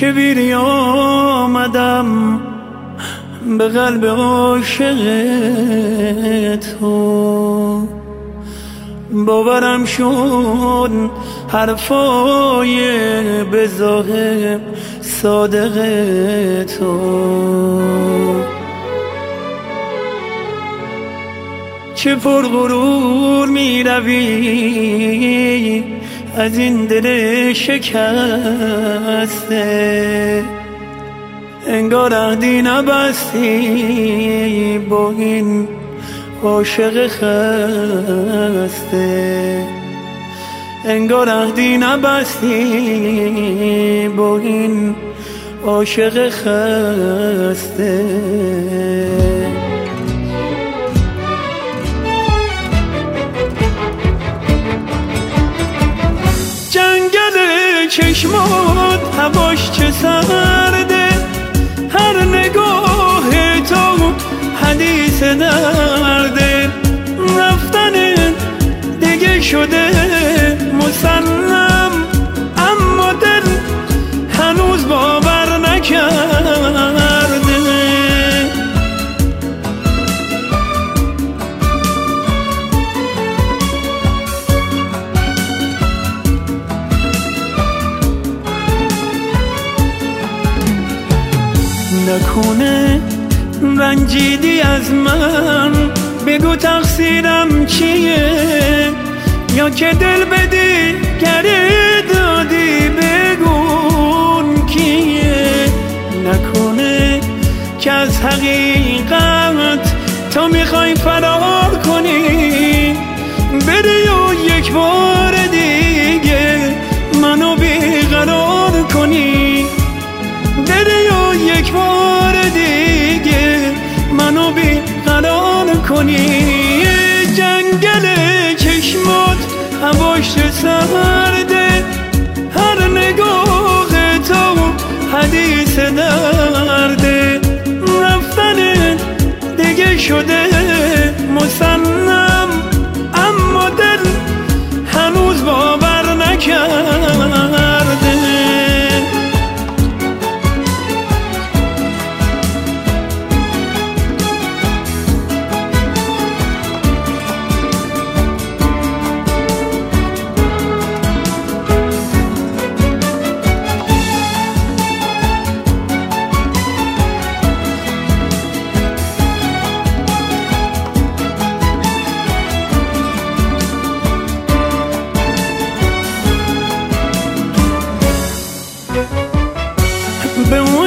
که بیری آمدم به قلب عاشق تو. باورم شد حرفای به ظاهر صادق تو. چه پرغرور می روی از این دل شکسته. انگار عهدی نبستی با این عاشق خسته. انگار عهدی نبستی با این عاشق خسته. چشمات هواش چه سرده نکنه رنجیدی از من. بگو تقصیرم چیه یا که دل بدی گره دادی بگون کیه؟ نکنه که از حقیقت تو می‌خوای فرار جنگل چشمات هواش سرده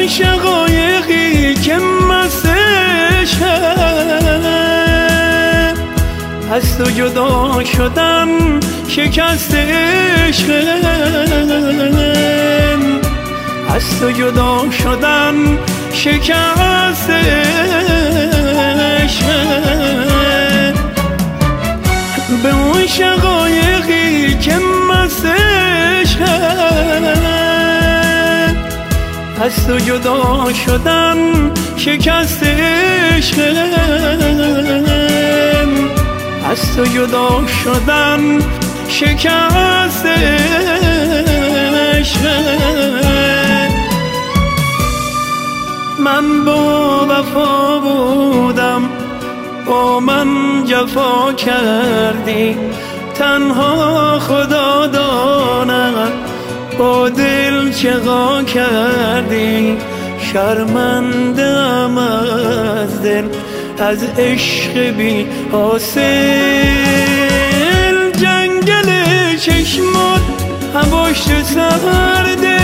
شقایقی که مسش از تو جدا شدم شکست عشقم از تو جدا شدم شکست از تو جدا شدم شکست عشقم از تو جدا شدم شکست عشقم من با وفا بودم با من جفا کردی. تنها خدا داند با دل چقا کردی؟ شرمندم از دل از عشق بی حاصل. جنگل چشمات هواش سرده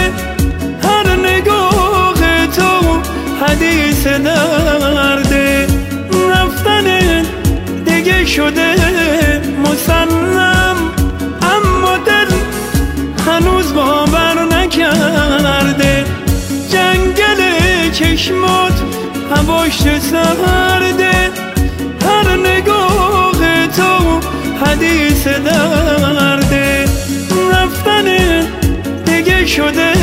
هر نگاه تو حدیث درده رفتن دیگه شده چشمات هواش سرده هر نگاه تو حدیث درده رفتن دیگه شده